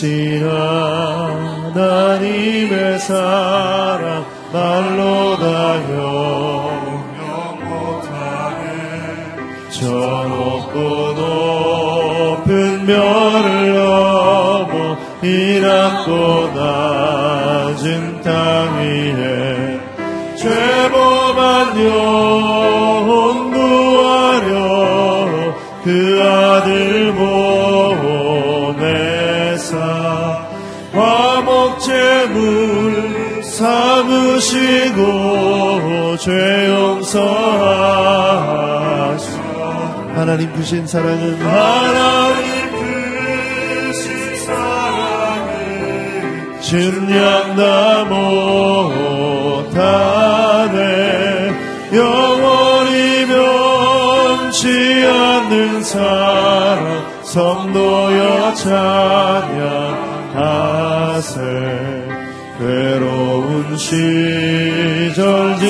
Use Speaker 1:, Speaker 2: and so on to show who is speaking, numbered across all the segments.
Speaker 1: 크신 하나님의 사랑 말로 다 형용 못하네 저 높고 높은 별을 넘어 이 낮고 낮은 땅 죄 용서하시 하나님 주신 사랑은 하나님 주신 사랑은 증량다 못하네. 영원히 변치 않는 사랑 성도여 찬양하세. 괴로운 시절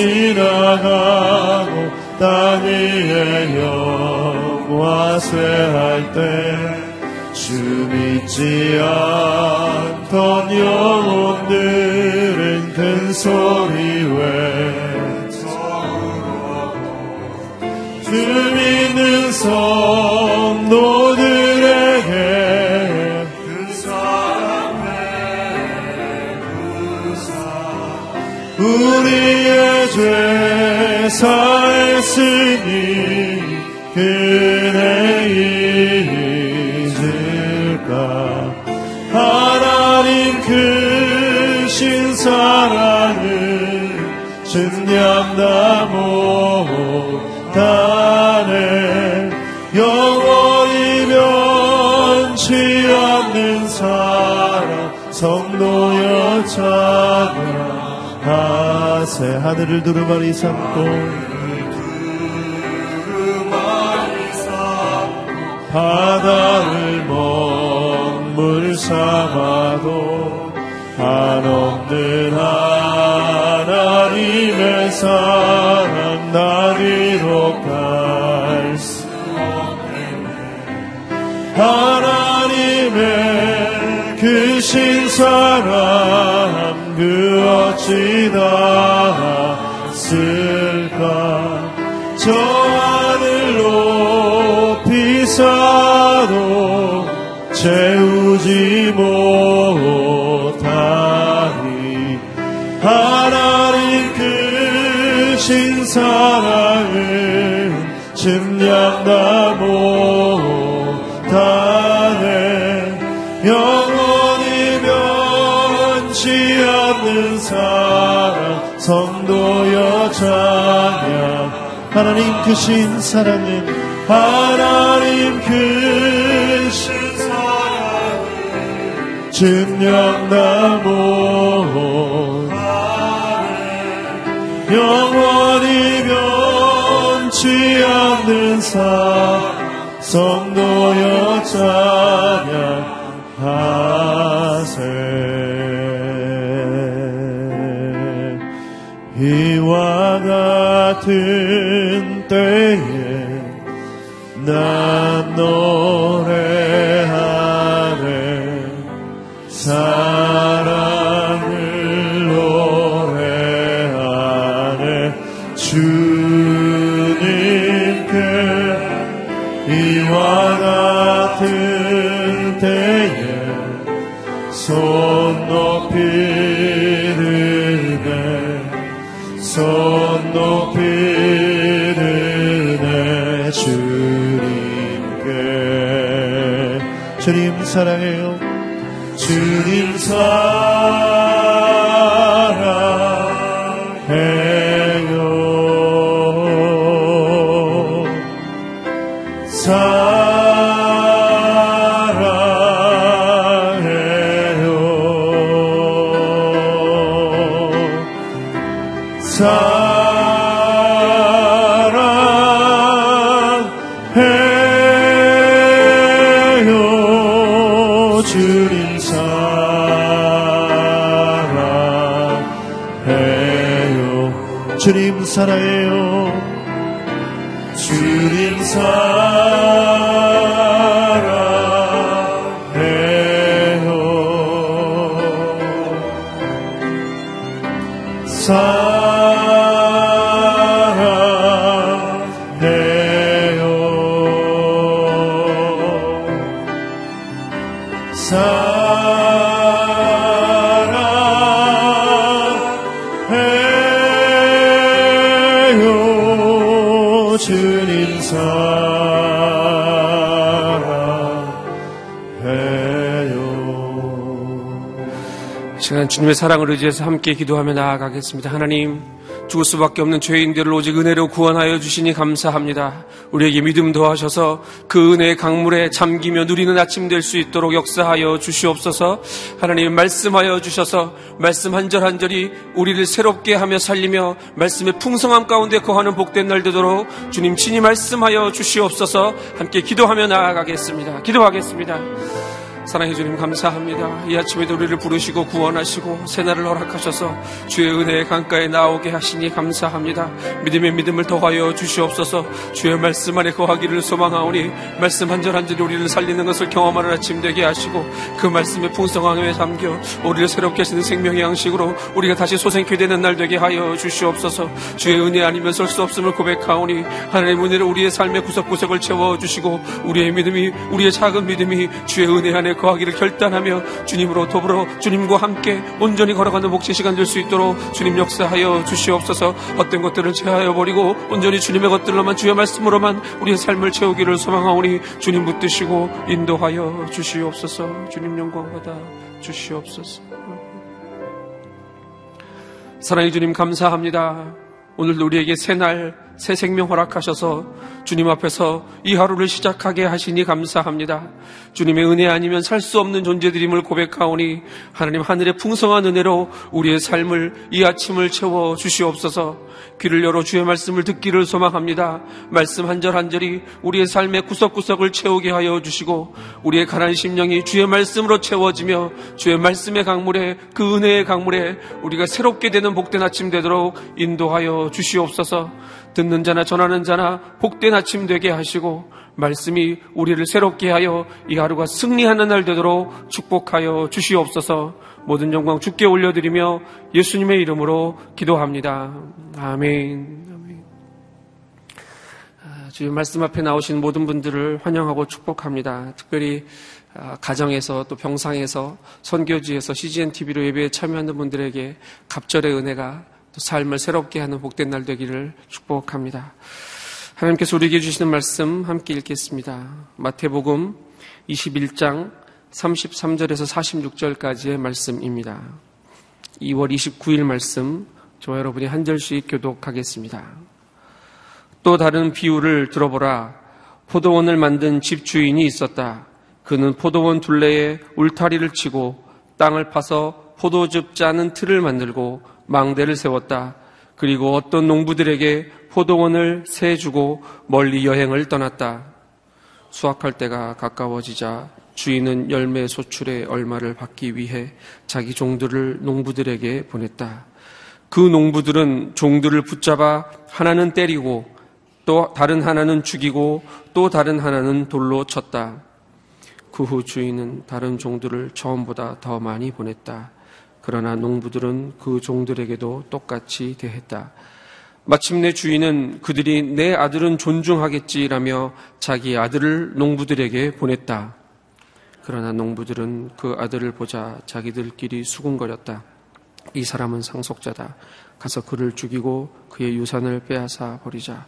Speaker 1: 지나가고 땅 위에 영화쇠할 때 주 믿지 않던 영혼들은 큰 소리 찬양하세 하늘을 두루마리 삼고 바다를 먹물 삼아도 한없는 하나님의 사랑 나리로 갈수 하나님의 크신 사랑 그 어찌 닿 채우지 못하니 하나님 크신 사랑은 증량다 못하네. 영원히 변치 않는 사랑 성도여 찬양. 하나님 크신 사랑은 하나님 크 못하네 영원히 변치 않는 사랑 성도여 찬양하세. 이와 같은 때에 난 사랑해요. 주님 사랑 주
Speaker 2: 주님의 사랑을 의지해서 함께 기도하며 나아가겠습니다. 하나님, 죽을 수밖에 없는 죄인들을 오직 은혜로 구원하여 주시니 감사합니다. 우리에게 믿음 더하셔서 그 은혜의 강물에 잠기며 누리는 아침 될 수 있도록 역사하여 주시옵소서. 하나님 말씀하여 주셔서 말씀 한 절 한절이 우리를 새롭게 하며 살리며 말씀의 풍성함 가운데 거하는 복된 날 되도록 주님 친히 말씀하여 주시옵소서. 함께 기도하며 나아가겠습니다. 기도하겠습니다. 사랑해 주님 감사합니다. 이 아침에도 우리를 부르시고 구원하시고 새날을 허락하셔서 주의 은혜의 강가에 나오게 하시니 감사합니다. 믿음의 믿음을 더하여 주시옵소서 주의 말씀 안에 거하기를 소망하오니 말씀 한 절 한 절이 우리를 살리는 것을 경험하는 아침 되게 하시고 그 말씀의 풍성함에 담겨 우리를 새롭게 하시는 생명의 양식으로 우리가 다시 소생케 되는 날 되게 하여 주시옵소서 주의 은혜 아니면 설 수 없음을 고백하오니 하나님 은혜로 우리의 삶의 구석구석을 채워주시고 우리의 믿음이 우리의 작은 믿음이 주의 은혜 안에 거하기를 결단하며 주님으로 더불어 주님과 함께 온전히 걸어가는 목재 시간 될 수 있도록 주님 역사하여 주시옵소서. 헛된 것들을 제하여 버리고 온전히 주님의 것들로만 주의 말씀으로만 우리의 삶을 채우기를 소망하오니 주님 붙드시고 인도하여 주시옵소서. 주님 영광 받아 주시옵소서. 사랑의 주님 감사합니다. 오늘도 우리에게 새날 새 생명 허락하셔서 주님 앞에서 이 하루를 시작하게 하시니 감사합니다. 주님의 은혜 아니면 살 수 없는 존재들임을 고백하오니 하나님 하늘의 풍성한 은혜로 우리의 삶을 이 아침을 채워 주시옵소서 귀를 열어 주의 말씀을 듣기를 소망합니다. 말씀 한 절 한절이 우리의 삶의 구석구석을 채우게 하여 주시고 우리의 가난 심령이 주의 말씀으로 채워지며 주의 말씀의 강물에 그 은혜의 강물에 우리가 새롭게 되는 복된 아침 되도록 인도하여 주시옵소서 듣는 자나 전하는 자나 복된 아침 되게 하시고 말씀이 우리를 새롭게 하여 이 하루가 승리하는 날 되도록 축복하여 주시옵소서 모든 영광 주께 올려드리며 예수님의 이름으로 기도합니다. 아멘. 아멘. 아, 주의 말씀 앞에 나오신 모든 분들을 환영하고 축복합니다. 특별히 아, 가정에서 또 병상에서 선교지에서 CGN TV로 예배에 참여하는 분들에게 갑절의 은혜가 또 삶을 새롭게 하는 복된 날 되기를 축복합니다. 하나님께서 우리에게 주시는 말씀 함께 읽겠습니다. 마태복음 21장 33절에서 46절까지의 말씀입니다. 2월 29일 말씀 저와 여러분이 한 절씩 교독하겠습니다. 또 다른 비유를 들어보라. 포도원을 만든 집주인이 있었다. 그는 포도원 둘레에 울타리를 치고 땅을 파서 포도즙 짜는 틀을 만들고 망대를 세웠다. 그리고 어떤 농부들에게 포도원을 세 주고 멀리 여행을 떠났다. 수확할 때가 가까워지자 주인은 열매 소출의 얼마를 받기 위해 자기 종들을 농부들에게 보냈다. 그 농부들은 종들을 붙잡아 하나는 때리고 또 다른 하나는 죽이고 또 다른 하나는 돌로 쳤다. 그 후 주인은 다른 종들을 처음보다 더 많이 보냈다. 그러나 농부들은 그 종들에게도 똑같이 대했다. 마침내 주인은 그들이 내 아들은 존중하겠지라며 자기 아들을 농부들에게 보냈다. 그러나 농부들은 그 아들을 보자 자기들끼리 수군거렸다. 이 사람은 상속자다. 가서 그를 죽이고 그의 유산을 빼앗아 버리자.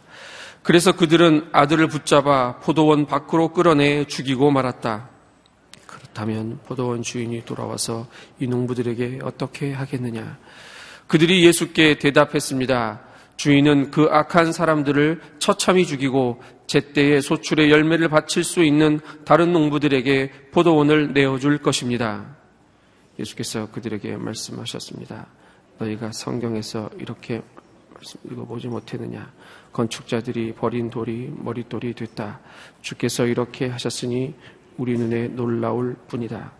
Speaker 2: 그래서 그들은 아들을 붙잡아 포도원 밖으로 끌어내 죽이고 말았다. 그렇다면 포도원 주인이 돌아와서 이 농부들에게 어떻게 하겠느냐? 그들이 예수께 대답했습니다. 주인은 그 악한 사람들을 처참히 죽이고 제때에 소출의 열매를 바칠 수 있는 다른 농부들에게 포도원을 내어줄 것입니다. 예수께서 그들에게 말씀하셨습니다. 너희가 성경에서 이렇게 읽어보지 못했느냐? 건축자들이 버린 돌이 머릿돌이 됐다. 주께서 이렇게 하셨으니 우리 눈에 놀라울 뿐이다.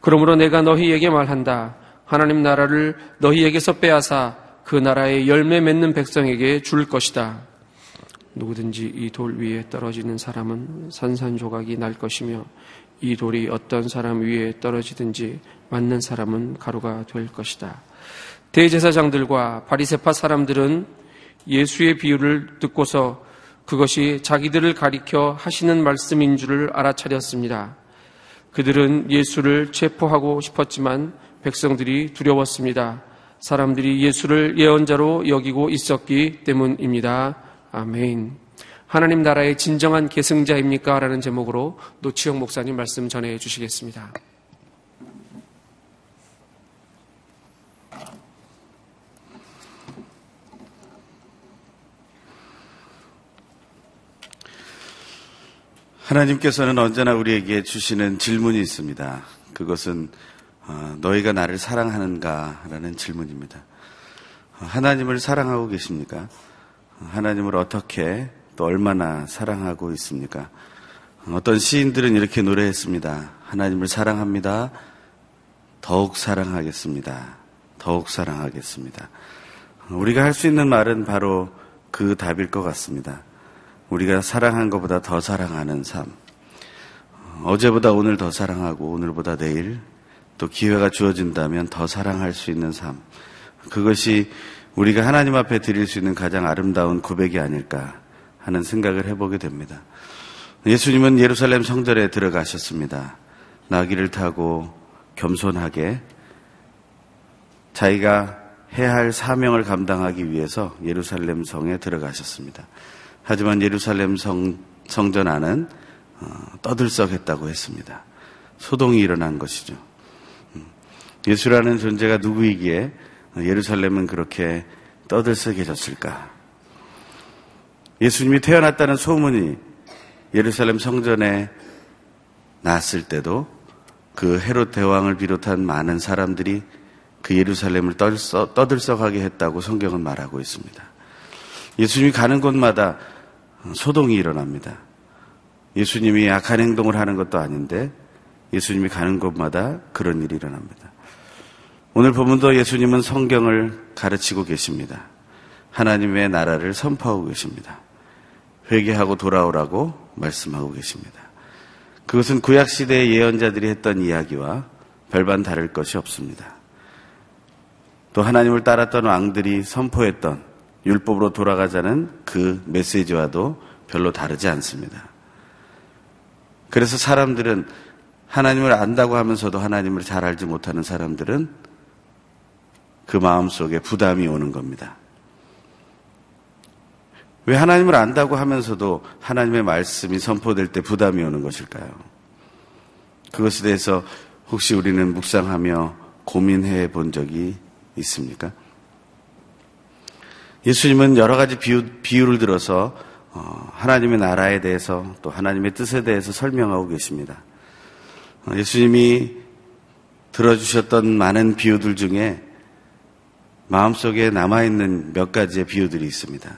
Speaker 2: 그러므로 내가 너희에게 말한다. 하나님 나라를 너희에게서 빼앗아 그 나라의 열매 맺는 백성에게 줄 것이다. 누구든지 이 돌 위에 떨어지는 사람은 산산조각이 날 것이며 이 돌이 어떤 사람 위에 떨어지든지 맞는 사람은 가루가 될 것이다. 대제사장들과 바리세파 사람들은 예수의 비유를 듣고서 그것이 자기들을 가리켜 하시는 말씀인 줄을 알아차렸습니다. 그들은 예수를 체포하고 싶었지만 백성들이 두려웠습니다. 사람들이 예수를 예언자로 여기고 있었기 때문입니다. 아멘. 하나님 나라의 진정한 계승자입니까? 라는 제목으로 노치영 목사님 말씀 전해 주시겠습니다.
Speaker 3: 하나님께서는 언제나 우리에게 주시는 질문이 있습니다. 그것은 어, 너희가 나를 사랑하는가? 라는 질문입니다. 어, 하나님을 사랑하고 계십니까? 어, 하나님을 어떻게 또 얼마나 사랑하고 있습니까? 어떤 시인들은 이렇게 노래했습니다. 하나님을 사랑합니다. 더욱 사랑하겠습니다. 더욱 사랑하겠습니다. 우리가 할 수 있는 말은 바로 그 답일 것 같습니다. 우리가 사랑한 것보다 더 사랑하는 삶. 어제보다 오늘 더 사랑하고 오늘보다 내일 또 기회가 주어진다면 더 사랑할 수 있는 삶. 그것이 우리가 하나님 앞에 드릴 수 있는 가장 아름다운 고백이 아닐까 하는 생각을 해보게 됩니다. 예수님은 예루살렘 성전에 들어가셨습니다. 나귀를 타고 겸손하게 자기가 해야 할 사명을 감당하기 위해서 예루살렘 성에 들어가셨습니다. 하지만 예루살렘 성, 성전 안은 어, 떠들썩했다고 했습니다. 소동이 일어난 것이죠. 음, 예수라는 존재가 누구이기에 예루살렘은 그렇게 떠들썩해졌을까? 예수님이 태어났다는 소문이 예루살렘 성전에 났을 때도 그 헤롯 대왕을 비롯한 많은 사람들이 그 예루살렘을 떠들썩하게 했다고 성경은 말하고 있습니다. 예수님이 가는 곳마다 소동이 일어납니다. 예수님이 악한 행동을 하는 것도 아닌데 예수님이 가는 곳마다 그런 일이 일어납니다. 오늘 본문도 예수님은 성경을 가르치고 계십니다. 하나님의 나라를 선포하고 계십니다. 회개하고 돌아오라고 말씀하고 계십니다. 그것은 구약시대의 예언자들이 했던 이야기와 별반 다를 것이 없습니다. 또 하나님을 따랐던 왕들이 선포했던 율법으로 돌아가자는 그 메시지와도 별로 다르지 않습니다. 그래서 사람들은 하나님을 안다고 하면서도 하나님을 잘 알지 못하는 사람들은 그 마음 속에 부담이 오는 겁니다. 왜 하나님을 안다고 하면서도 하나님의 말씀이 선포될 때 부담이 오는 것일까요? 그것에 대해서 혹시 우리는 묵상하며 고민해 본 적이 있습니까? 예수님은 여러 가지 비유, 비유를 들어서 어, 하나님의 나라에 대해서 또 하나님의 뜻에 대해서 설명하고 계십니다. 어, 예수님이 들어주셨던 많은 비유들 중에 마음속에 남아있는 몇 가지의 비유들이 있습니다.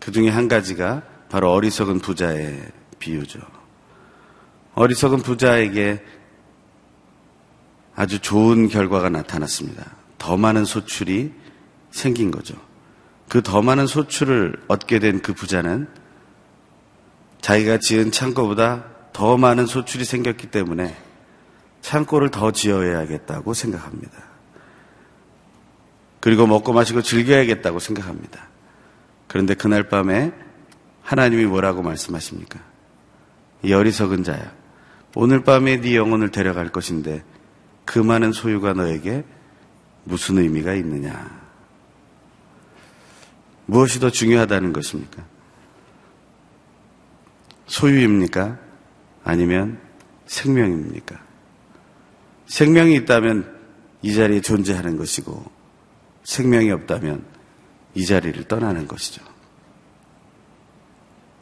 Speaker 3: 그 중에 한 가지가 바로 어리석은 부자의 비유죠. 어리석은 부자에게 아주 좋은 결과가 나타났습니다. 더 많은 소출이 생긴 거죠. 그 더 많은 소출을 얻게 된 그 부자는 자기가 지은 창고보다 더 많은 소출이 생겼기 때문에 창고를 더 지어야겠다고 생각합니다. 그리고 먹고 마시고 즐겨야겠다고 생각합니다. 그런데 그날 밤에 하나님이 뭐라고 말씀하십니까? 이 어리석은 자야. 오늘 밤에 네 영혼을 데려갈 것인데 그 많은 소유가 너에게 무슨 의미가 있느냐? 무엇이 더 중요하다는 것입니까? 소유입니까? 아니면 생명입니까? 생명이 있다면 이 자리에 존재하는 것이고 생명이 없다면 이 자리를 떠나는 것이죠.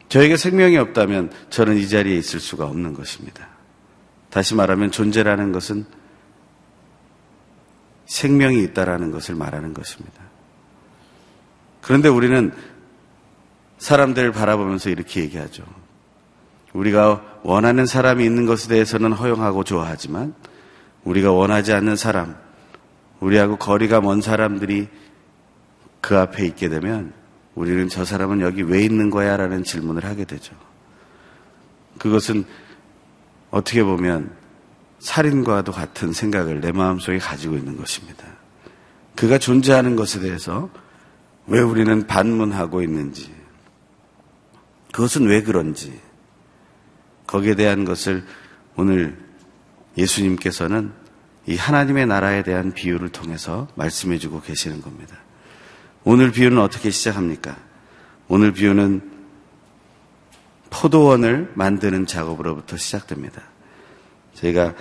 Speaker 3: 저에게 생명이 없다면 저는 이 자리에 있을 수가 없는 것입니다. 다시 말하면 존재라는 것은 생명이 있다라는 것을 말하는 것입니다. 그런데 우리는 사람들을 바라보면서 이렇게 얘기하죠. 우리가 원하는 사람이 있는 것에 대해서는 허용하고 좋아하지만 우리가 원하지 않는 사람, 우리하고 거리가 먼 사람들이 그 앞에 있게 되면 우리는 저 사람은 여기 왜 있는 거야? 라는 질문을 하게 되죠. 그것은 어떻게 보면 살인과도 같은 생각을 내 마음속에 가지고 있는 것입니다. 그가 존재하는 것에 대해서 왜 우리는 반문하고 있는지, 그것은 왜 그런지, 거기에 대한 것을 오늘 예수님께서는 이 하나님의 나라에 대한 비유를 통해서 말씀해 주고 계시는 겁니다. 오늘 비유는 어떻게 시작합니까? 오늘 비유는 포도원을 만드는 작업으로부터 시작됩니다. 저희가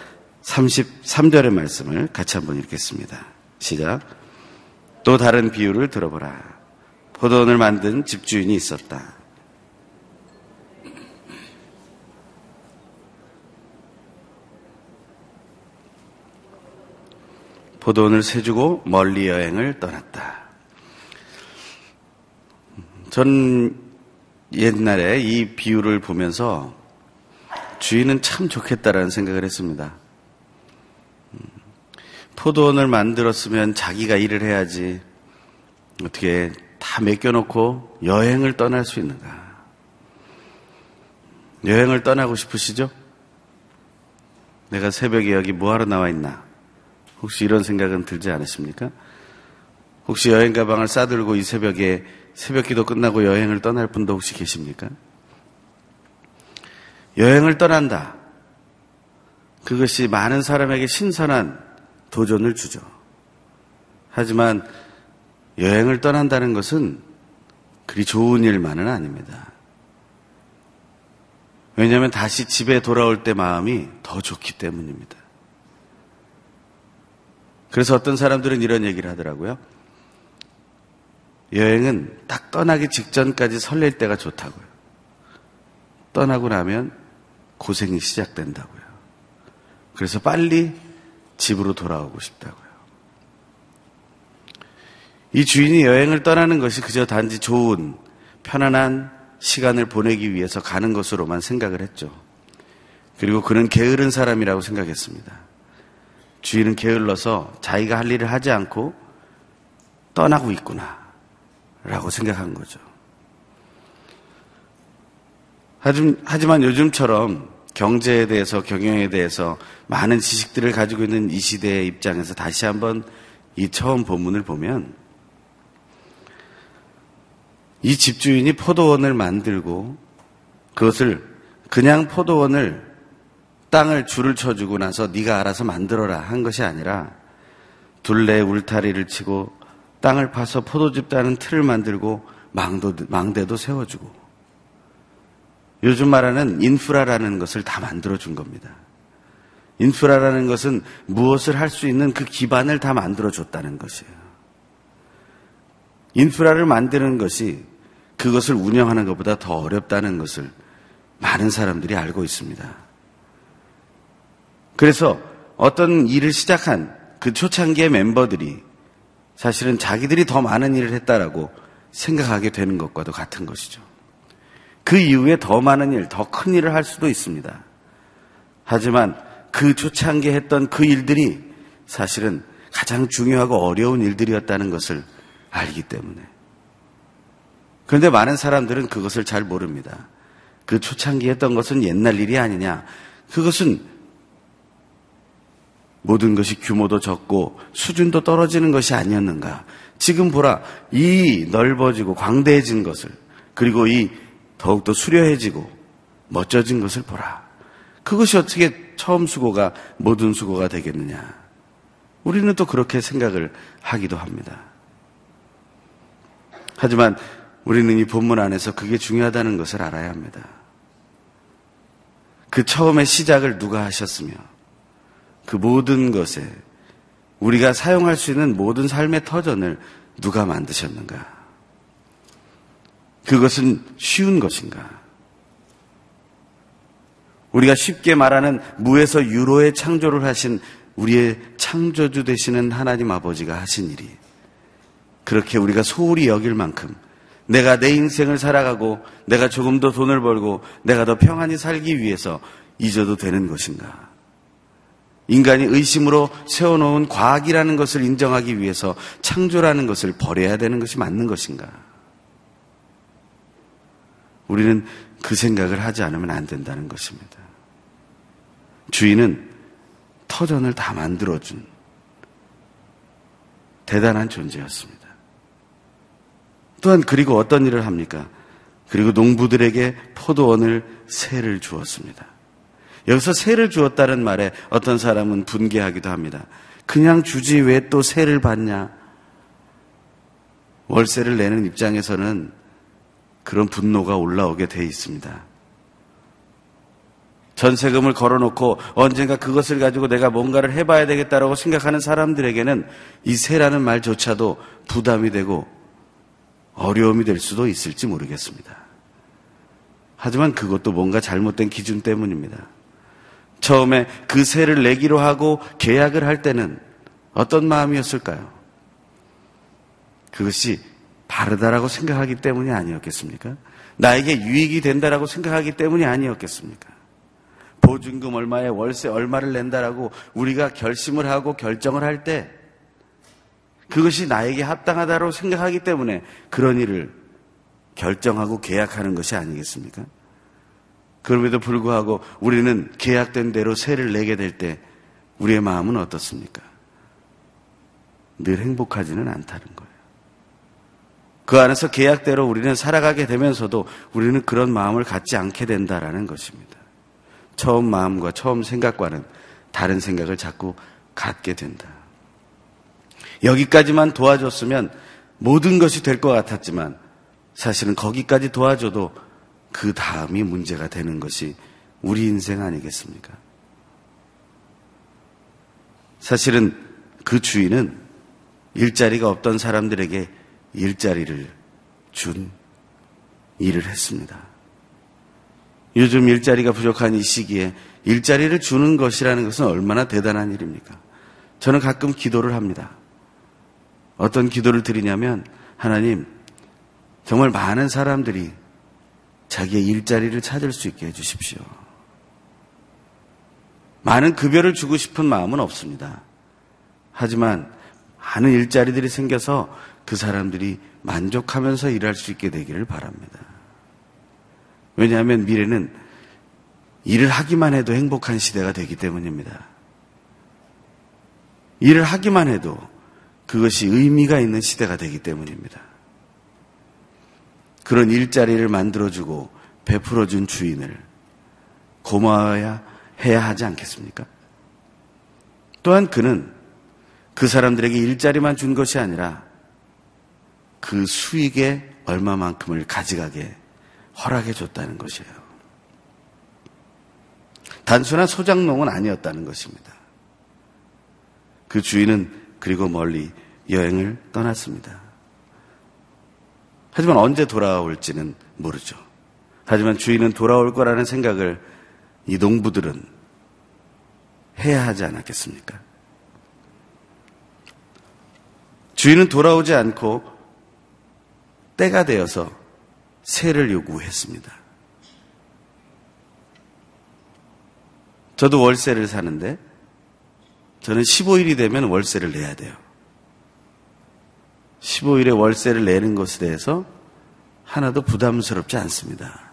Speaker 3: 33절의 말씀을 같이 한번 읽겠습니다. 시작. 또 다른 비유를 들어보라. 포도원을 만든 집주인이 있었다. 포도원을 세주고 멀리 여행을 떠났다. 전 옛날에 이 비유를 보면서 주인은 참 좋겠다라는 생각을 했습니다. 포도원을 만들었으면 자기가 일을 해야지 어떻게 다 맡겨놓고 여행을 떠날 수 있는가? 여행을 떠나고 싶으시죠? 내가 새벽에 여기 뭐하러 나와 있나? 혹시 이런 생각은 들지 않으십니까? 혹시 여행 가방을 싸들고 이 새벽에 새벽 기도 끝나고 여행을 떠날 분도 혹시 계십니까? 여행을 떠난다. 그것이 많은 사람에게 신선한 도전을 주죠. 하지만 여행을 떠난다는 것은 그리 좋은 일만은 아닙니다. 왜냐하면 다시 집에 돌아올 때 마음이 더 좋기 때문입니다. 그래서 어떤 사람들은 이런 얘기를 하더라고요. 여행은 딱 떠나기 직전까지 설렐 때가 좋다고요. 떠나고 나면 고생이 시작된다고요. 그래서 빨리 집으로 돌아오고 싶다고요. 이 주인이 여행을 떠나는 것이 그저 단지 좋은, 편안한 시간을 보내기 위해서 가는 것으로만 생각을 했죠. 그리고 그는 게으른 사람이라고 생각했습니다. 주인은 게을러서 자기가 할 일을 하지 않고 떠나고 있구나. 라고 생각한 거죠. 하지만 요즘처럼 경제에 대해서 경영에 대해서 많은 지식들을 가지고 있는 이 시대의 입장에서 다시 한번 이 처음 본문을 보면 이 집주인이 포도원을 만들고 그것을 그냥 포도원을 땅을 줄을 쳐주고 나서 네가 알아서 만들어라 한 것이 아니라 둘레 울타리를 치고 땅을 파서 포도즙 따는 틀을 만들고 망도, 망대도 세워주고 요즘 말하는 인프라라는 것을 다 만들어준 겁니다. 인프라라는 것은 무엇을 할 수 있는 그 기반을 다 만들어줬다는 것이에요. 인프라를 만드는 것이 그것을 운영하는 것보다 더 어렵다는 것을 많은 사람들이 알고 있습니다. 그래서 어떤 일을 시작한 그 초창기의 멤버들이 사실은 자기들이 더 많은 일을 했다라고 생각하게 되는 것과도 같은 것이죠. 그 이후에 더 많은 일, 더 큰 일을 할 수도 있습니다. 하지만 그 초창기에 했던 그 일들이 사실은 가장 중요하고 어려운 일들이었다는 것을 알기 때문에. 그런데 많은 사람들은 그것을 잘 모릅니다. 그 초창기 했던 것은 옛날 일이 아니냐. 그것은 모든 것이 규모도 적고 수준도 떨어지는 것이 아니었는가. 지금 보라. 이 넓어지고 광대해진 것을 그리고 이 더욱더 수려해지고 멋져진 것을 보라. 그것이 어떻게 처음 수고가 모든 수고가 되겠느냐. 우리는 또 그렇게 생각을 하기도 합니다. 하지만 우리는 이 본문 안에서 그게 중요하다는 것을 알아야 합니다. 그 처음의 시작을 누가 하셨으며 그 모든 것에 우리가 사용할 수 있는 모든 삶의 터전을 누가 만드셨는가? 그것은 쉬운 것인가? 우리가 쉽게 말하는 무에서 유로의 창조를 하신 우리의 창조주 되시는 하나님 아버지가 하신 일이 그렇게 우리가 소홀히 여길 만큼 내가 내 인생을 살아가고 내가 조금 더 돈을 벌고 내가 더 평안히 살기 위해서 잊어도 되는 것인가? 인간이 의심으로 세워놓은 과학이라는 것을 인정하기 위해서 창조라는 것을 버려야 되는 것이 맞는 것인가? 우리는 그 생각을 하지 않으면 안 된다는 것입니다. 주인은 터전을 다 만들어준 대단한 존재였습니다. 또한 그리고 어떤 일을 합니까? 그리고 농부들에게 포도원을 새를 주었습니다. 여기서 새를 주었다는 말에 어떤 사람은 분개하기도 합니다. 그냥 주지 왜또 새를 받냐? 월세를 내는 입장에서는 그런 분노가 올라오게 돼 있습니다. 전세금을 걸어놓고 언젠가 그것을 가지고 내가 뭔가를 해봐야 되겠다라고 생각하는 사람들에게는 이 세라는 말조차도 부담이 되고 어려움이 될 수도 있을지 모르겠습니다. 하지만 그것도 뭔가 잘못된 기준 때문입니다. 처음에 그 세를 내기로 하고 계약을 할 때는 어떤 마음이었을까요? 그것이 바르다라고 생각하기 때문이 아니었겠습니까? 나에게 유익이 된다라고 생각하기 때문이 아니었겠습니까? 보증금 얼마에 월세 얼마를 낸다라고 우리가 결심을 하고 결정을 할 때 그것이 나에게 합당하다고 생각하기 때문에 그런 일을 결정하고 계약하는 것이 아니겠습니까? 그럼에도 불구하고 우리는 계약된 대로 세를 내게 될 때 우리의 마음은 어떻습니까? 늘 행복하지는 않다는 거예요. 그 안에서 계약대로 우리는 살아가게 되면서도 우리는 그런 마음을 갖지 않게 된다라는 것입니다. 처음 마음과 처음 생각과는 다른 생각을 자꾸 갖게 된다. 여기까지만 도와줬으면 모든 것이 될 것 같았지만 사실은 거기까지 도와줘도 그 다음이 문제가 되는 것이 우리 인생 아니겠습니까? 사실은 그 주인은 일자리가 없던 사람들에게 일자리를 준 일을 했습니다. 요즘 일자리가 부족한 이 시기에 일자리를 주는 것이라는 것은 얼마나 대단한 일입니까? 저는 가끔 기도를 합니다. 어떤 기도를 드리냐면, 하나님, 정말 많은 사람들이 자기의 일자리를 찾을 수 있게 해주십시오. 많은 급여를 주고 싶은 마음은 없습니다. 하지만 많은 일자리들이 생겨서 그 사람들이 만족하면서 일할 수 있게 되기를 바랍니다. 왜냐하면 미래는 일을 하기만 해도 행복한 시대가 되기 때문입니다. 일을 하기만 해도 그것이 의미가 있는 시대가 되기 때문입니다. 그런 일자리를 만들어주고 베풀어준 주인을 고마워야 해야 하지 않겠습니까? 또한 그는 그 사람들에게 일자리만 준 것이 아니라 그 수익의 얼마만큼을 가져가게 허락해 줬다는 것이에요. 단순한 소장농은 아니었다는 것입니다. 그 주인은 그리고 멀리 여행을 떠났습니다. 하지만 언제 돌아올지는 모르죠. 하지만 주인은 돌아올 거라는 생각을 이 농부들은 해야 하지 않았겠습니까? 주인은 돌아오지 않고 때가 되어서 세를 요구했습니다. 저도 월세를 사는데 저는 15일이 되면 월세를 내야 돼요. 15일에 월세를 내는 것에 대해서 하나도 부담스럽지 않습니다.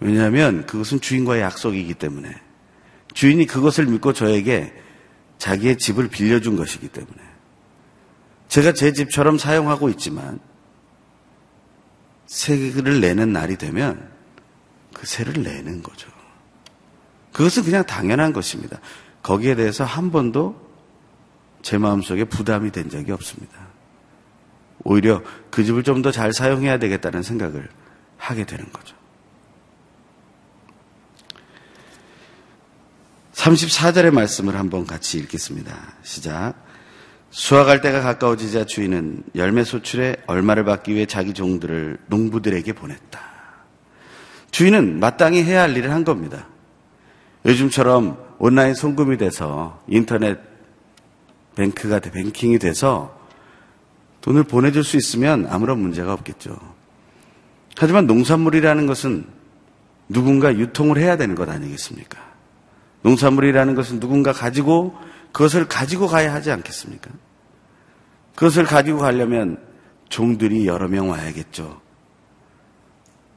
Speaker 3: 왜냐하면 그것은 주인과의 약속이기 때문에 주인이 그것을 믿고 저에게 자기의 집을 빌려준 것이기 때문에 제가 제 집처럼 사용하고 있지만 세를 내는 날이 되면 그 세를 내는 거죠. 그것은 그냥 당연한 것입니다. 거기에 대해서 한 번도 제 마음속에 부담이 된 적이 없습니다. 오히려 그 집을 좀 더 잘 사용해야 되겠다는 생각을 하게 되는 거죠. 34절의 말씀을 한번 같이 읽겠습니다. 시작. 수확할 때가 가까워지자 주인은 열매 소출에 얼마를 받기 위해 자기 종들을 농부들에게 보냈다. 주인은 마땅히 해야 할 일을 한 겁니다. 요즘처럼 온라인 송금이 돼서 인터넷 뱅크가 뱅킹이 돼서 돈을 보내줄 수 있으면 아무런 문제가 없겠죠. 하지만 농산물이라는 것은 누군가 유통을 해야 되는 것 아니겠습니까? 농산물이라는 것은 누군가 가지고 그것을 가지고 가야 하지 않겠습니까? 그것을 가지고 가려면 종들이 여러 명 와야겠죠.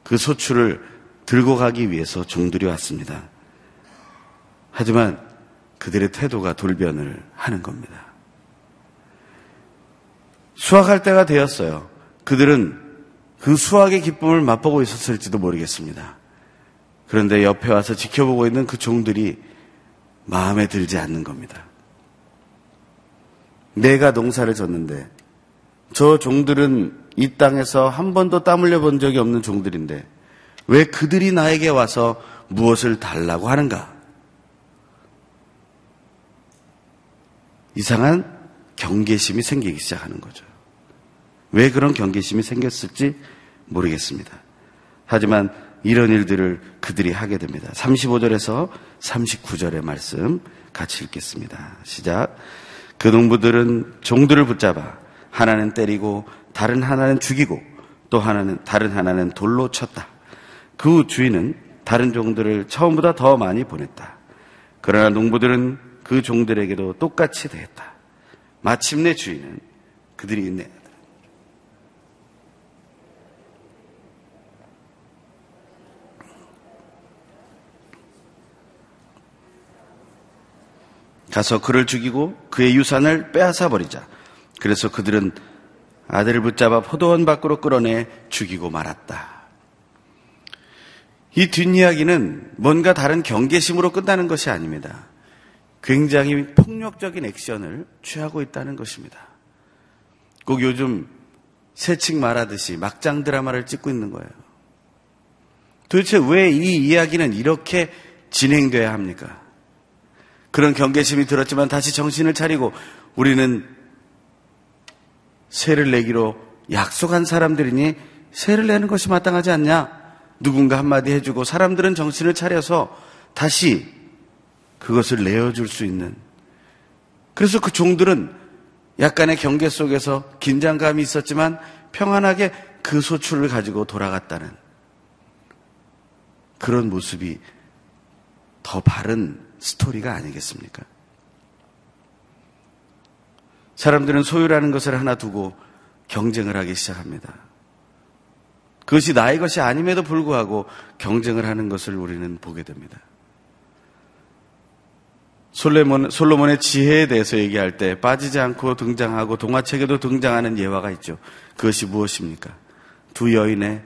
Speaker 3: 그 소출을 들고 가기 위해서 종들이 왔습니다. 하지만 그들의 태도가 돌변을 하는 겁니다. 수확할 때가 되었어요. 그들은 그 수확의 기쁨을 맛보고 있었을지도 모르겠습니다. 그런데 옆에 와서 지켜보고 있는 그 종들이 마음에 들지 않는 겁니다. 내가 농사를 졌는데 저 종들은 이 땅에서 한 번도 땀 흘려 본 적이 없는 종들인데 왜 그들이 나에게 와서 무엇을 달라고 하는가? 이상한 경계심이 생기기 시작하는 거죠. 왜 그런 경계심이 생겼을지 모르겠습니다. 하지만 이런 일들을 그들이 하게 됩니다. 35절에서 39절의 말씀 같이 읽겠습니다. 시작. 그 농부들은 종들을 붙잡아 하나는 때리고 다른 하나는 죽이고 또 하나는 다른 하나는 돌로 쳤다. 그 주인은 다른 종들을 처음보다 더 많이 보냈다. 그러나 농부들은 그 종들에게도 똑같이 대했다. 마침내 주인은 그들이 가서 그를 죽이고 그의 유산을 빼앗아 버리자. 그래서 그들은 아들을 붙잡아 포도원 밖으로 끌어내 죽이고 말았다. 이 뒷이야기는 뭔가 다른 경계심으로 끝나는 것이 아닙니다. 굉장히 폭력적인 액션을 취하고 있다는 것입니다. 꼭 요즘 새칭 말하듯이 막장 드라마를 찍고 있는 거예요. 도대체 왜 이 이야기는 이렇게 진행돼야 합니까? 그런 경계심이 들었지만 다시 정신을 차리고 우리는 세를 내기로 약속한 사람들이니 세를 내는 것이 마땅하지 않냐? 누군가 한마디 해주고 사람들은 정신을 차려서 다시 그것을 내어줄 수 있는. 그래서 그 종들은 약간의 경계 속에서 긴장감이 있었지만 평안하게 그 소출을 가지고 돌아갔다는 그런 모습이 더 바른 스토리가 아니겠습니까? 사람들은 소유라는 것을 하나 두고 경쟁을 하기 시작합니다. 그것이 나의 것이 아님에도 불구하고 경쟁을 하는 것을 우리는 보게 됩니다. 솔로몬, 솔로몬의 지혜에 대해서 얘기할 때 빠지지 않고 등장하고 동화책에도 등장하는 예화가 있죠. 그것이 무엇입니까? 두 여인의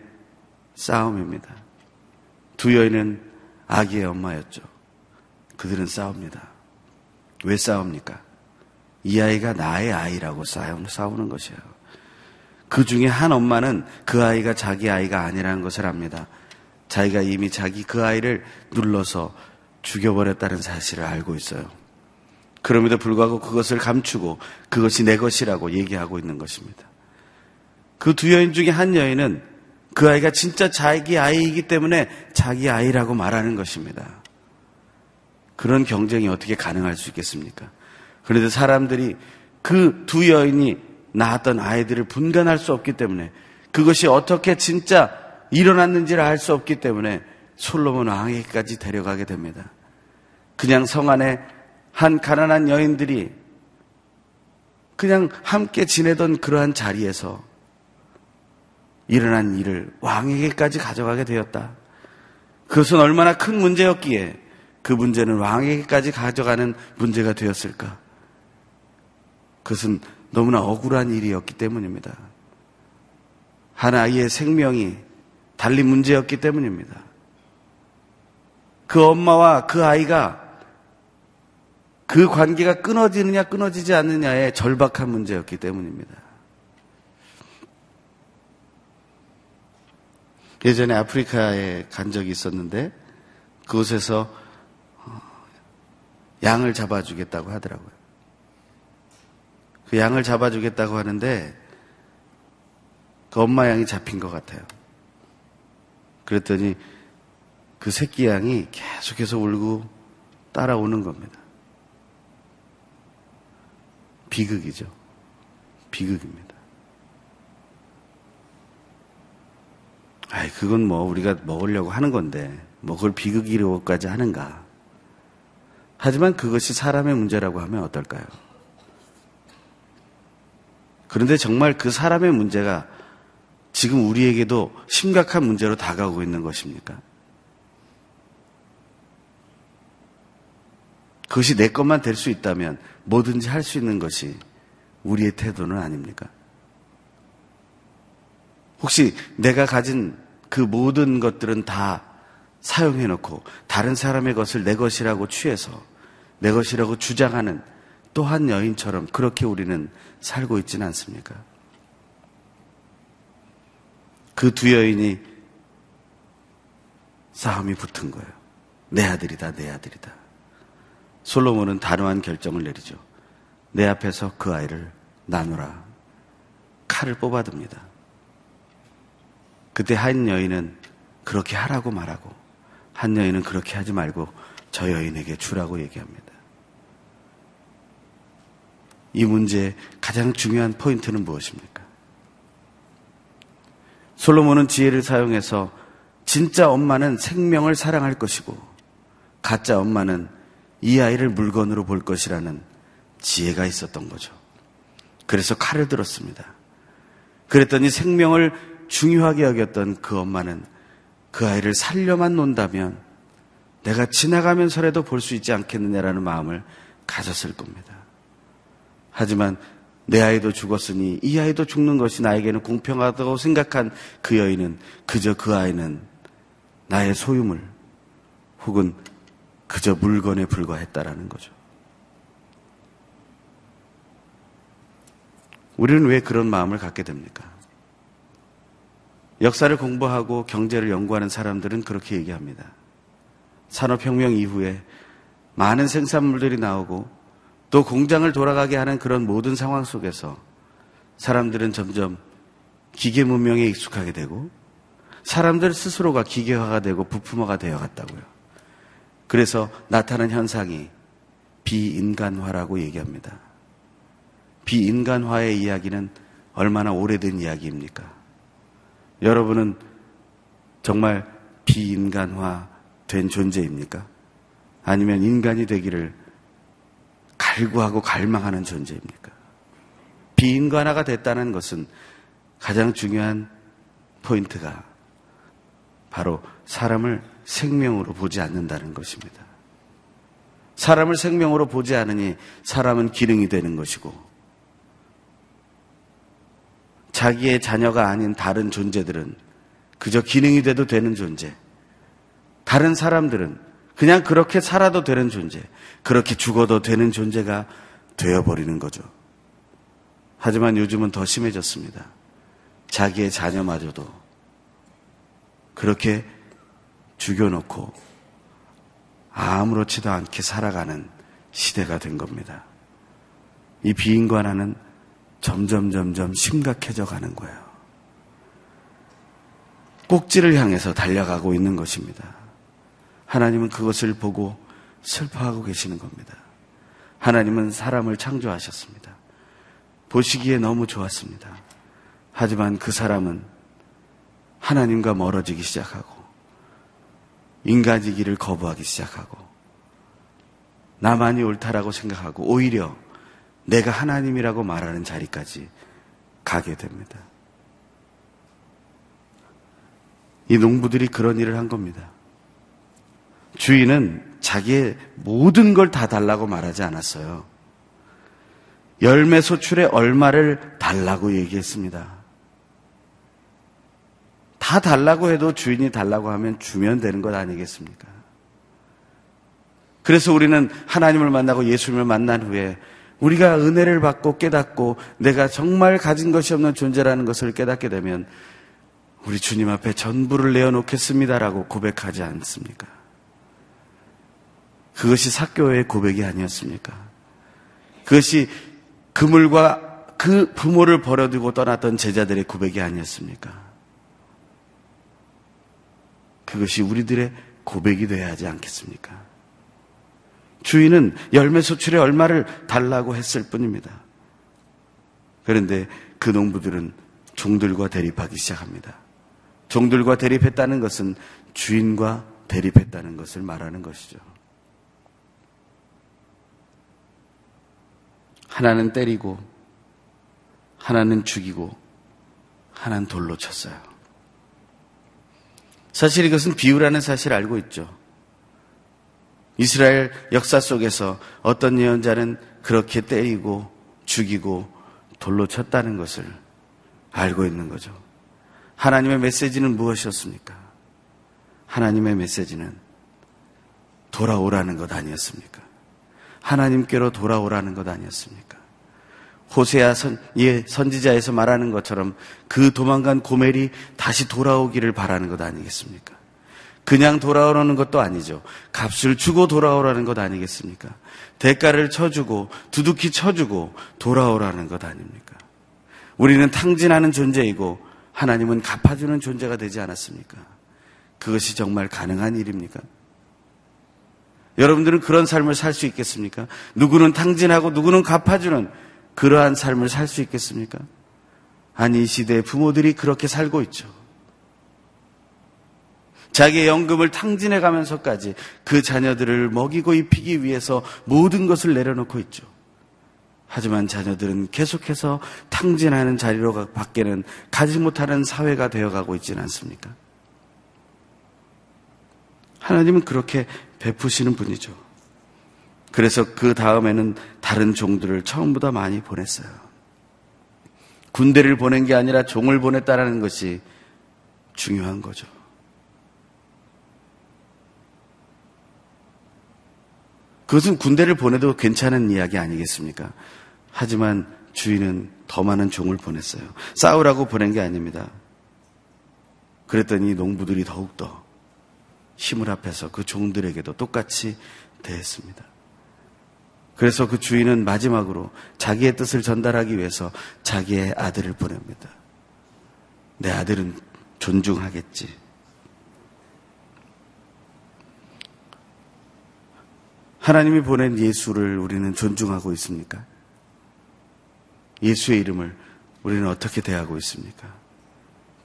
Speaker 3: 싸움입니다. 두 여인은 아기의 엄마였죠. 그들은 싸웁니다. 왜 싸웁니까? 이 아이가 나의 아이라고 싸우는 것이에요. 그 중에 한 엄마는 그 아이가 자기 아이가 아니라는 것을 압니다. 자기가 이미 자기 그 아이를 눌러서 죽여버렸다는 사실을 알고 있어요. 그럼에도 불구하고 그것을 감추고 그것이 내 것이라고 얘기하고 있는 것입니다. 그 두 여인 중에 한 여인은 그 아이가 진짜 자기 아이이기 때문에 자기 아이라고 말하는 것입니다. 그런 경쟁이 어떻게 가능할 수 있겠습니까? 그런데 사람들이 그 두 여인이 낳았던 아이들을 분간할 수 없기 때문에 그것이 어떻게 진짜 일어났는지를 알 수 없기 때문에 솔로몬 왕에게까지 데려가게 됩니다. 그냥 성 안에 한 가난한 여인들이 그냥 함께 지내던 그러한 자리에서 일어난 일을 왕에게까지 가져가게 되었다. 그것은 얼마나 큰 문제였기에 그 문제는 왕에게까지 가져가는 문제가 되었을까? 그것은 너무나 억울한 일이었기 때문입니다. 한 아이의 생명이 달리 문제였기 때문입니다. 그 엄마와 그 아이가 그 관계가 끊어지느냐 끊어지지 않느냐의 절박한 문제였기 때문입니다. 예전에 아프리카에 간 적이 있었는데 그곳에서 양을 잡아주겠다고 하더라고요. 그 양을 잡아주겠다고 하는데 그 엄마 양이 잡힌 것 같아요. 그랬더니 그 새끼 양이 계속해서 울고 따라오는 겁니다. 비극이죠. 비극입니다. 아이, 그건 뭐 우리가 먹으려고 하는 건데, 뭐 그걸 비극이라고까지 하는가. 하지만 그것이 사람의 문제라고 하면 어떨까요? 그런데 정말 그 사람의 문제가 지금 우리에게도 심각한 문제로 다가오고 있는 것입니까? 그것이 내 것만 될 수 있다면 뭐든지 할 수 있는 것이 우리의 태도는 아닙니까? 혹시 내가 가진 그 모든 것들은 다 사용해 놓고 다른 사람의 것을 내 것이라고 취해서 내 것이라고 주장하는 또한 여인처럼 그렇게 우리는 살고 있지는 않습니까? 그 두 여인이 싸움이 붙은 거예요. 내 아들이다, 내 아들이다. 솔로몬은 단호한 결정을 내리죠. 내 앞에서 그 아이를 나누라. 칼을 뽑아듭니다. 그때 한 여인은 그렇게 하라고 말하고 한 여인은 그렇게 하지 말고 저 여인에게 주라고 얘기합니다. 이 문제의 가장 중요한 포인트는 무엇입니까? 솔로몬은 지혜를 사용해서 진짜 엄마는 생명을 사랑할 것이고 가짜 엄마는 이 아이를 물건으로 볼 것이라는 지혜가 있었던 거죠. 그래서 칼을 들었습니다. 그랬더니 생명을 중요하게 여겼던 그 엄마는 그 아이를 살려만 논다면 내가 지나가면서라도 볼 수 있지 않겠느냐라는 마음을 가졌을 겁니다. 하지만 내 아이도 죽었으니 이 아이도 죽는 것이 나에게는 공평하다고 생각한 그 여인은 그저 그 아이는 나의 소유물 혹은 그저 물건에 불과했다라는 거죠. 우리는 왜 그런 마음을 갖게 됩니까? 역사를 공부하고 경제를 연구하는 사람들은 그렇게 얘기합니다. 산업혁명 이후에 많은 생산물들이 나오고 또 공장을 돌아가게 하는 그런 모든 상황 속에서 사람들은 점점 기계 문명에 익숙하게 되고 사람들 스스로가 기계화가 되고 부품화가 되어 갔다고요. 그래서 나타난 현상이 비인간화라고 얘기합니다. 비인간화의 이야기는 얼마나 오래된 이야기입니까? 여러분은 정말 비인간화 된 존재입니까? 아니면 인간이 되기를 갈구하고 갈망하는 존재입니까? 비인간화가 됐다는 것은 가장 중요한 포인트가 바로 사람을 생명으로 보지 않는다는 것입니다. 사람을 생명으로 보지 않으니 사람은 기능이 되는 것이고 자기의 자녀가 아닌 다른 존재들은 그저 기능이 돼도 되는 존재. 다른 사람들은 그냥 그렇게 살아도 되는 존재. 그렇게 죽어도 되는 존재가 되어버리는 거죠. 하지만 요즘은 더 심해졌습니다. 자기의 자녀마저도 그렇게 죽여놓고 아무렇지도 않게 살아가는 시대가 된 겁니다. 이 비인관화는 점점 점점 심각해져 가는 거예요. 꼭지를 향해서 달려가고 있는 것입니다. 하나님은 그것을 보고 슬퍼하고 계시는 겁니다. 하나님은 사람을 창조하셨습니다. 보시기에 너무 좋았습니다. 하지만 그 사람은 하나님과 멀어지기 시작하고 인간이기를 거부하기 시작하고 나만이 옳다라고 생각하고 오히려 내가 하나님이라고 말하는 자리까지 가게 됩니다. 이 농부들이 그런 일을 한 겁니다. 주인은 자기의 모든 걸 다 달라고 말하지 않았어요. 열매 소출의 얼마를 달라고 얘기했습니다. 다 달라고 해도 주인이 달라고 하면 주면 되는 것 아니겠습니까? 그래서 우리는 하나님을 만나고 예수님을 만난 후에 우리가 은혜를 받고 깨닫고 내가 정말 가진 것이 없는 존재라는 것을 깨닫게 되면 우리 주님 앞에 전부를 내어놓겠습니다라고 고백하지 않습니까? 그것이 사교의 고백이 아니었습니까? 그것이 그물과 그 부모를 버려두고 떠났던 제자들의 고백이 아니었습니까? 그것이 우리들의 고백이 되어야 하지 않겠습니까? 주인은 열매 소출에 얼마를 달라고 했을 뿐입니다. 그런데 그 농부들은 종들과 대립하기 시작합니다. 종들과 대립했다는 것은 주인과 대립했다는 것을 말하는 것이죠. 하나는 때리고, 하나는 죽이고, 하나는 돌로 쳤어요. 사실 이것은 비유라는 사실을 알고 있죠. 이스라엘 역사 속에서 어떤 예언자는 그렇게 때리고 죽이고 돌로 쳤다는 것을 알고 있는 거죠. 하나님의 메시지는 무엇이었습니까? 하나님의 메시지는 돌아오라는 것 아니었습니까? 하나님께로 돌아오라는 것 아니었습니까? 호세아 선, 예, 선지자에서 말하는 것처럼 그 도망간 고멜이 다시 돌아오기를 바라는 것 아니겠습니까? 그냥 돌아오라는 것도 아니죠. 값을 주고 돌아오라는 것 아니겠습니까? 대가를 쳐주고 두둑히 쳐주고 돌아오라는 것 아닙니까? 우리는 탕진하는 존재이고 하나님은 갚아주는 존재가 되지 않았습니까? 그것이 정말 가능한 일입니까? 여러분들은 그런 삶을 살 수 있겠습니까? 누구는 탕진하고 누구는 갚아주는 그러한 삶을 살 수 있겠습니까? 아니, 이 시대의 부모들이 그렇게 살고 있죠. 자기의 연금을 탕진해 가면서까지 그 자녀들을 먹이고 입히기 위해서 모든 것을 내려놓고 있죠. 하지만 자녀들은 계속해서 탕진하는 자리로 밖에는 가지 못하는 사회가 되어가고 있지는 않습니까? 하나님은 그렇게 베푸시는 분이죠. 그래서 그 다음에는 다른 종들을 처음보다 많이 보냈어요. 군대를 보낸 게 아니라 종을 보냈다라는 것이 중요한 거죠. 그것은 군대를 보내도 괜찮은 이야기 아니겠습니까? 하지만 주인은 더 많은 종을 보냈어요. 싸우라고 보낸 게 아닙니다. 그랬더니 농부들이 더욱더 힘을 합해서 그 종들에게도 똑같이 대했습니다. 그래서 그 주인은 마지막으로 자기의 뜻을 전달하기 위해서 자기의 아들을 보냅니다. 내 아들은 존중하겠지. 하나님이 보낸 예수를 우리는 존중하고 있습니까? 예수의 이름을 우리는 어떻게 대하고 있습니까?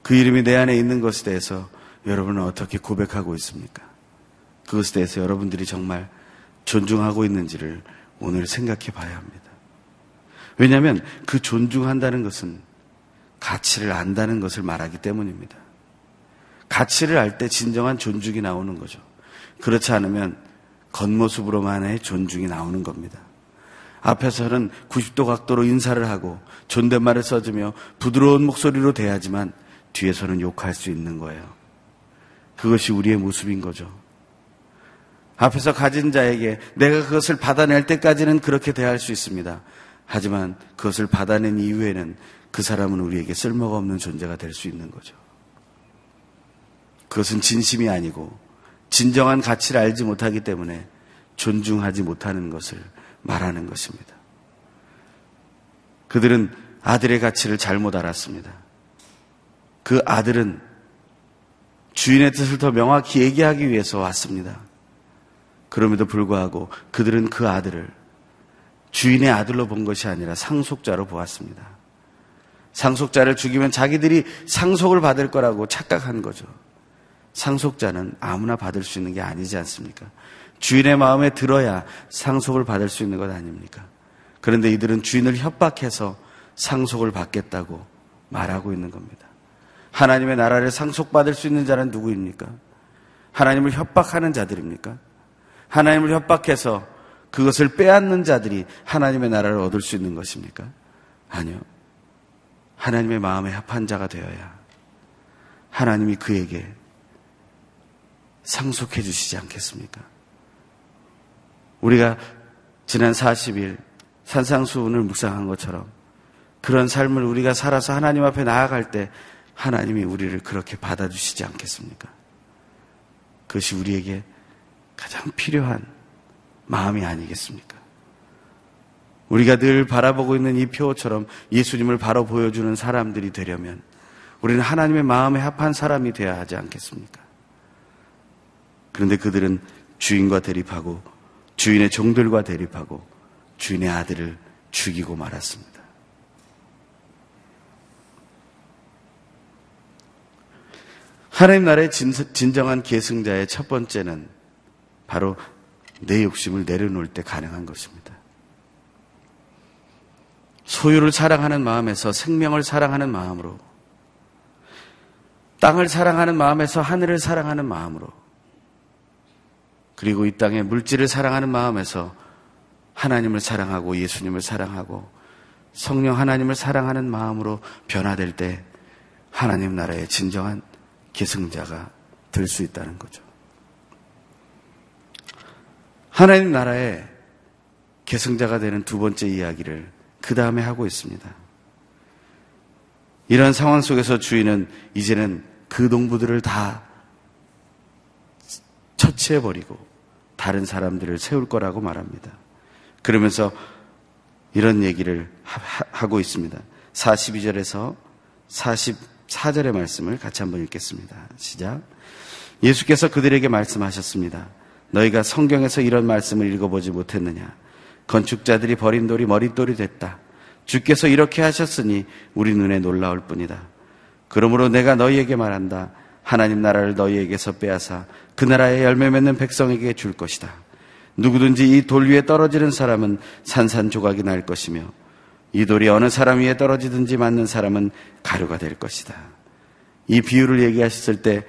Speaker 3: 그 이름이 내 안에 있는 것에 대해서 여러분은 어떻게 고백하고 있습니까? 그것에 대해서 여러분들이 정말 존중하고 있는지를 오늘 생각해 봐야 합니다. 왜냐하면 그 존중한다는 것은 가치를 안다는 것을 말하기 때문입니다. 가치를 알 때 진정한 존중이 나오는 거죠. 그렇지 않으면 겉모습으로만의 존중이 나오는 겁니다. 앞에서는 90도 각도로 인사를 하고 존댓말을 써주며 부드러운 목소리로 대하지만 뒤에서는 욕할 수 있는 거예요. 그것이 우리의 모습인 거죠. 앞에서 가진 자에게 내가 그것을 받아낼 때까지는 그렇게 대할 수 있습니다. 하지만 그것을 받아낸 이후에는 그 사람은 우리에게 쓸모가 없는 존재가 될 수 있는 거죠. 그것은 진심이 아니고 진정한 가치를 알지 못하기 때문에 존중하지 못하는 것을 말하는 것입니다. 그들은 아들의 가치를 잘못 알았습니다. 그 아들은 주인의 뜻을 더 명확히 얘기하기 위해서 왔습니다. 그럼에도 불구하고 그들은 그 아들을 주인의 아들로 본 것이 아니라 상속자로 보았습니다. 상속자를 죽이면 자기들이 상속을 받을 거라고 착각한 거죠. 상속자는 아무나 받을 수 있는 게 아니지 않습니까? 주인의 마음에 들어야 상속을 받을 수 있는 것 아닙니까? 그런데 이들은 주인을 협박해서 상속을 받겠다고 말하고 있는 겁니다. 하나님의 나라를 상속받을 수 있는 자는 누구입니까? 하나님을 협박하는 자들입니까? 하나님을 협박해서 그것을 빼앗는 자들이 하나님의 나라를 얻을 수 있는 것입니까? 아니요. 하나님의 마음에 합한 자가 되어야 하나님이 그에게 상속해 주시지 않겠습니까? 우리가 지난 40일 산상수훈을 묵상한 것처럼 그런 삶을 우리가 살아서 하나님 앞에 나아갈 때 하나님이 우리를 그렇게 받아주시지 않겠습니까? 그것이 우리에게 가장 필요한 마음이 아니겠습니까? 우리가 늘 바라보고 있는 이 표처럼 예수님을 바로 보여주는 사람들이 되려면 우리는 하나님의 마음에 합한 사람이 되어야 하지 않겠습니까? 그런데 그들은 주인과 대립하고 주인의 종들과 대립하고 주인의 아들을 죽이고 말았습니다. 하나님 나라의 진정한 계승자의 첫 번째는 바로 내 욕심을 내려놓을 때 가능한 것입니다. 소유를 사랑하는 마음에서 생명을 사랑하는 마음으로 땅을 사랑하는 마음에서 하늘을 사랑하는 마음으로 그리고 이 땅의 물질을 사랑하는 마음에서 하나님을 사랑하고 예수님을 사랑하고 성령 하나님을 사랑하는 마음으로 변화될 때 하나님 나라의 진정한 계승자가 될 수 있다는 거죠. 하나님 나라의 계승자가 되는 두 번째 이야기를 그 다음에 하고 있습니다. 이런 상황 속에서 주인은 이제는 그 농부들을 다 처치해버리고 다른 사람들을 세울 거라고 말합니다. 그러면서 이런 얘기를 하, 고 있습니다. 42절에서 44절의 말씀을 같이 한번 읽겠습니다. 시작. 예수께서 그들에게 말씀하셨습니다. 너희가 성경에서 이런 말씀을 읽어보지 못했느냐? 건축자들이 버린 돌이 머릿돌이 됐다. 주께서 이렇게 하셨으니 우리 눈에 놀라울 뿐이다. 그러므로 내가 너희에게 말한다. 하나님 나라를 너희에게서 빼앗아 그 나라의 열매 맺는 백성에게 줄 것이다. 누구든지 이 돌 위에 떨어지는 사람은 산산조각이 날 것이며 이 돌이 어느 사람 위에 떨어지든지 맞는 사람은 가루가 될 것이다. 이 비유를 얘기하셨을 때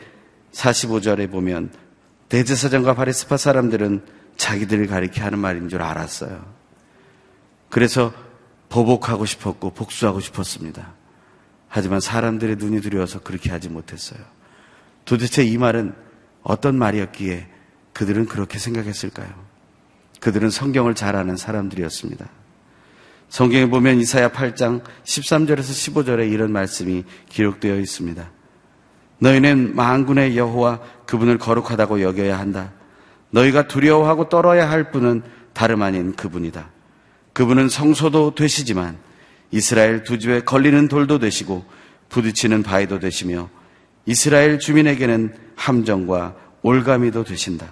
Speaker 3: 45절에 보면 대제사장과 바리스파 사람들은 자기들을 가리켜 하는 말인 줄 알았어요. 그래서 보복하고 싶었고 복수하고 싶었습니다. 하지만 사람들의 눈이 두려워서 그렇게 하지 못했어요. 도대체 이 말은 어떤 말이었기에 그들은 그렇게 생각했을까요? 그들은 성경을 잘 아는 사람들이었습니다. 성경에 보면 이사야 8장 13절에서 15절에 이런 말씀이 기록되어 있습니다. 너희는 만군의 여호와 그분을 거룩하다고 여겨야 한다. 너희가 두려워하고 떨어야 할 분은 다름 아닌 그분이다. 그분은 성소도 되시지만 이스라엘 두 집에 걸리는 돌도 되시고 부딪히는 바위도 되시며 이스라엘 주민에게는 함정과 올가미도 되신다.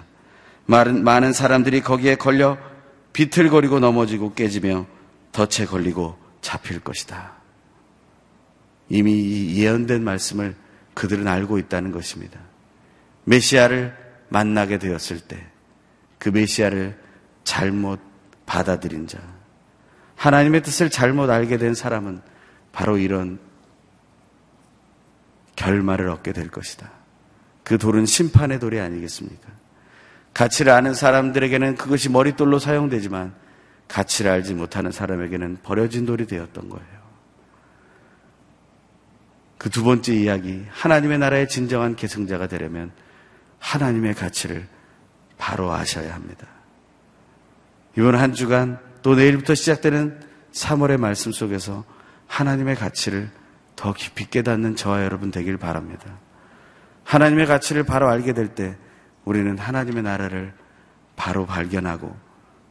Speaker 3: 많은, 많은 사람들이 거기에 걸려 비틀거리고 넘어지고 깨지며 덫에 걸리고 잡힐 것이다. 이미 예언된 말씀을 그들은 알고 있다는 것입니다. 메시아를 만나게 되었을 때 그 메시아를 잘못 받아들인 자, 하나님의 뜻을 잘못 알게 된 사람은 바로 이런 결말을 얻게 될 것이다. 그 돌은 심판의 돌이 아니겠습니까? 가치를 아는 사람들에게는 그것이 머릿돌로 사용되지만 가치를 알지 못하는 사람에게는 버려진 돌이 되었던 거예요. 그 두 번째 이야기, 하나님의 나라의 진정한 계승자가 되려면 하나님의 가치를 바로 아셔야 합니다. 이번 한 주간 또 내일부터 시작되는 3월의 말씀 속에서 하나님의 가치를 더 깊이 깨닫는 저와 여러분 되길 바랍니다. 하나님의 가치를 바로 알게 될 때 우리는 하나님의 나라를 바로 발견하고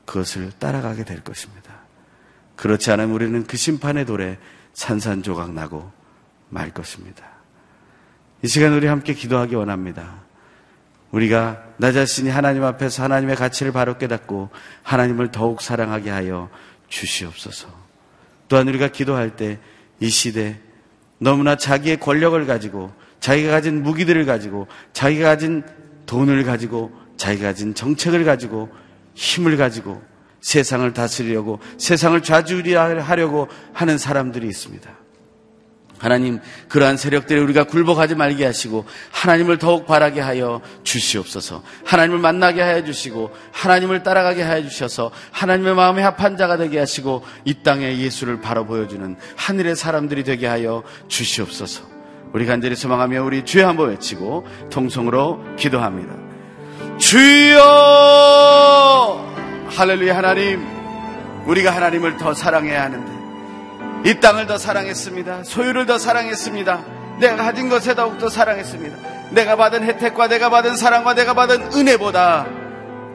Speaker 3: 그것을 따라가게 될 것입니다. 그렇지 않으면 우리는 그 심판의 돌에 산산조각 나고 말 것입니다. 이 시간 우리 함께 기도하기 원합니다. 우리가 나 자신이 하나님 앞에서 하나님의 가치를 바로 깨닫고 하나님을 더욱 사랑하게 하여 주시옵소서. 또한 우리가 기도할 때 이 시대 너무나 자기의 권력을 가지고 자기가 가진 무기들을 가지고 자기가 가진 돈을 가지고 자기가 가진 정책을 가지고 힘을 가지고 세상을 다스리려고 세상을 좌지우지하려고 하는 사람들이 있습니다. 하나님 그러한 세력들에 우리가 굴복하지 말게 하시고 하나님을 더욱 바라게 하여 주시옵소서. 하나님을 만나게 하여 주시고 하나님을 따라가게 하여 주셔서 하나님의 마음에 합한 자가 되게 하시고 이 땅에 예수를 바로 보여주는 하늘의 사람들이 되게 하여 주시옵소서. 우리 간절히 소망하며 우리 주여 한번 외치고 통성으로 기도합니다. 주여 할렐루야 하나님 우리가 하나님을 더 사랑해야 하는데 이 땅을 더 사랑했습니다. 소유를 더 사랑했습니다. 내가 가진 것에 더욱더 사랑했습니다. 내가 받은 혜택과 내가 받은 사랑과 내가 받은 은혜보다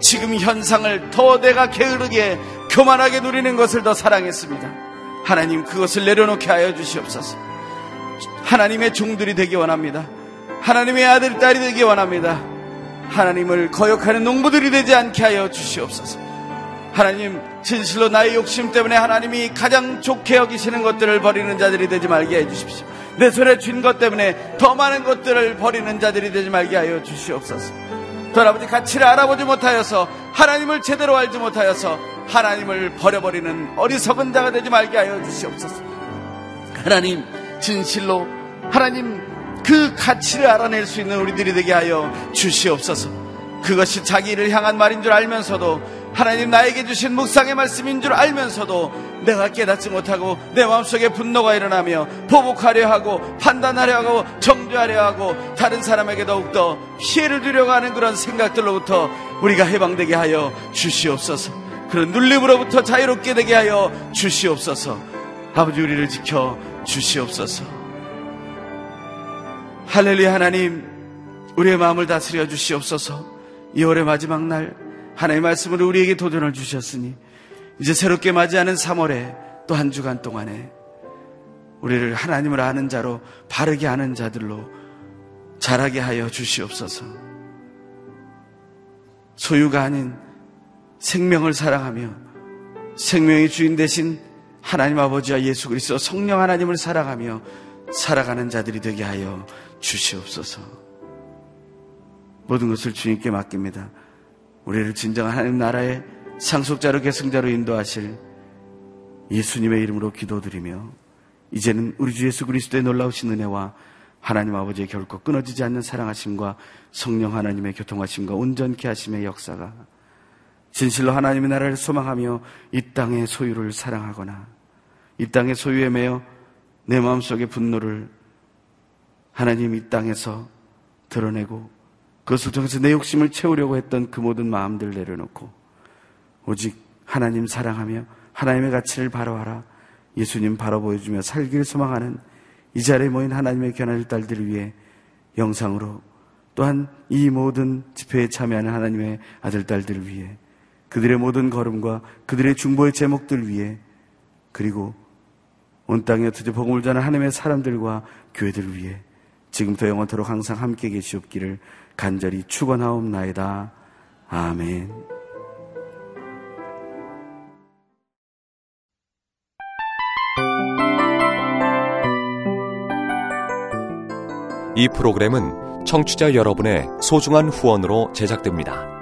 Speaker 3: 지금 현상을 더 내가 게으르게 교만하게 누리는 것을 더 사랑했습니다. 하나님 그것을 내려놓게 하여 주시옵소서. 하나님의 종들이 되기 원합니다. 하나님의 아들, 딸이 되기 원합니다. 하나님을 거역하는 농부들이 되지 않게 하여 주시옵소서. 하나님, 진실로 나의 욕심 때문에 하나님이 가장 좋게 여기시는 것들을 버리는 자들이 되지 말게 해 주십시오. 내 손에 쥔 것 때문에 더 많은 것들을 버리는 자들이 되지 말게 하여 주시옵소서. 또 아버지 가치를 알아보지 못하여서 하나님을 제대로 알지 못하여서 하나님을 버려버리는 어리석은 자가 되지 말게 하여 주시옵소서. 하나님, 진실로 하나님 그 가치를 알아낼 수 있는 우리들이 되게 하여 주시옵소서. 그것이 자기를 향한 말인 줄 알면서도 하나님 나에게 주신 묵상의 말씀인 줄 알면서도 내가 깨닫지 못하고 내 마음속에 분노가 일어나며 보복하려 하고 판단하려 하고 정죄하려 하고 다른 사람에게 더욱더 피해를 주려고 하는 그런 생각들로부터 우리가 해방되게 하여 주시옵소서. 그런 눌림으로부터 자유롭게 되게 하여 주시옵소서. 아버지 우리를 지켜 주시옵소서. 할렐루야 하나님 우리의 마음을 다스려 주시옵소서. 2월의 마지막 날 하나님의 말씀으로 우리에게 도전을 주셨으니 이제 새롭게 맞이하는 3월에 또 한 주간 동안에 우리를 하나님을 아는 자로 바르게 아는 자들로 자라게 하여 주시옵소서. 소유가 아닌 생명을 사랑하며 생명의 주인 되신 하나님 아버지와 예수 그리스도 성령 하나님을 사랑하며 살아가는 자들이 되게 하여 주시옵소서. 모든 것을 주님께 맡깁니다. 우리를 진정한 하나님 나라의 상속자로 계승자로 인도하실 예수님의 이름으로 기도드리며 이제는 우리 주 예수 그리스도의 놀라우신 은혜와 하나님 아버지의 결코 끊어지지 않는 사랑하심과 성령 하나님의 교통하심과 온전케 하심의 역사가 진실로 하나님의 나라를 소망하며 이 땅의 소유를 사랑하거나 이 땅의 소유에 매여 내 마음속의 분노를 하나님 이 땅에서 드러내고 그것을 통해서 내 욕심을 채우려고 했던 그 모든 마음들 내려놓고 오직 하나님 사랑하며 하나님의 가치를 바로하라. 예수님 바로 보여주며 살기를 소망하는 이 자리에 모인 하나님의 견할 딸들을 위해 영상으로 또한 이 모든 집회에 참여하는 하나님의 아들 딸들을 위해 그들의 모든 걸음과 그들의 중보의 제목들 위해 그리고 온 땅에 어떻게 복음을 전하는 하나님의 사람들과 교회들을 위해 지금부터 영원토록 항상 함께 계시옵기를 간절히 축원하옵나이다. 아멘.
Speaker 4: 이 프로그램은 청취자 여러분의 소중한 후원으로 제작됩니다.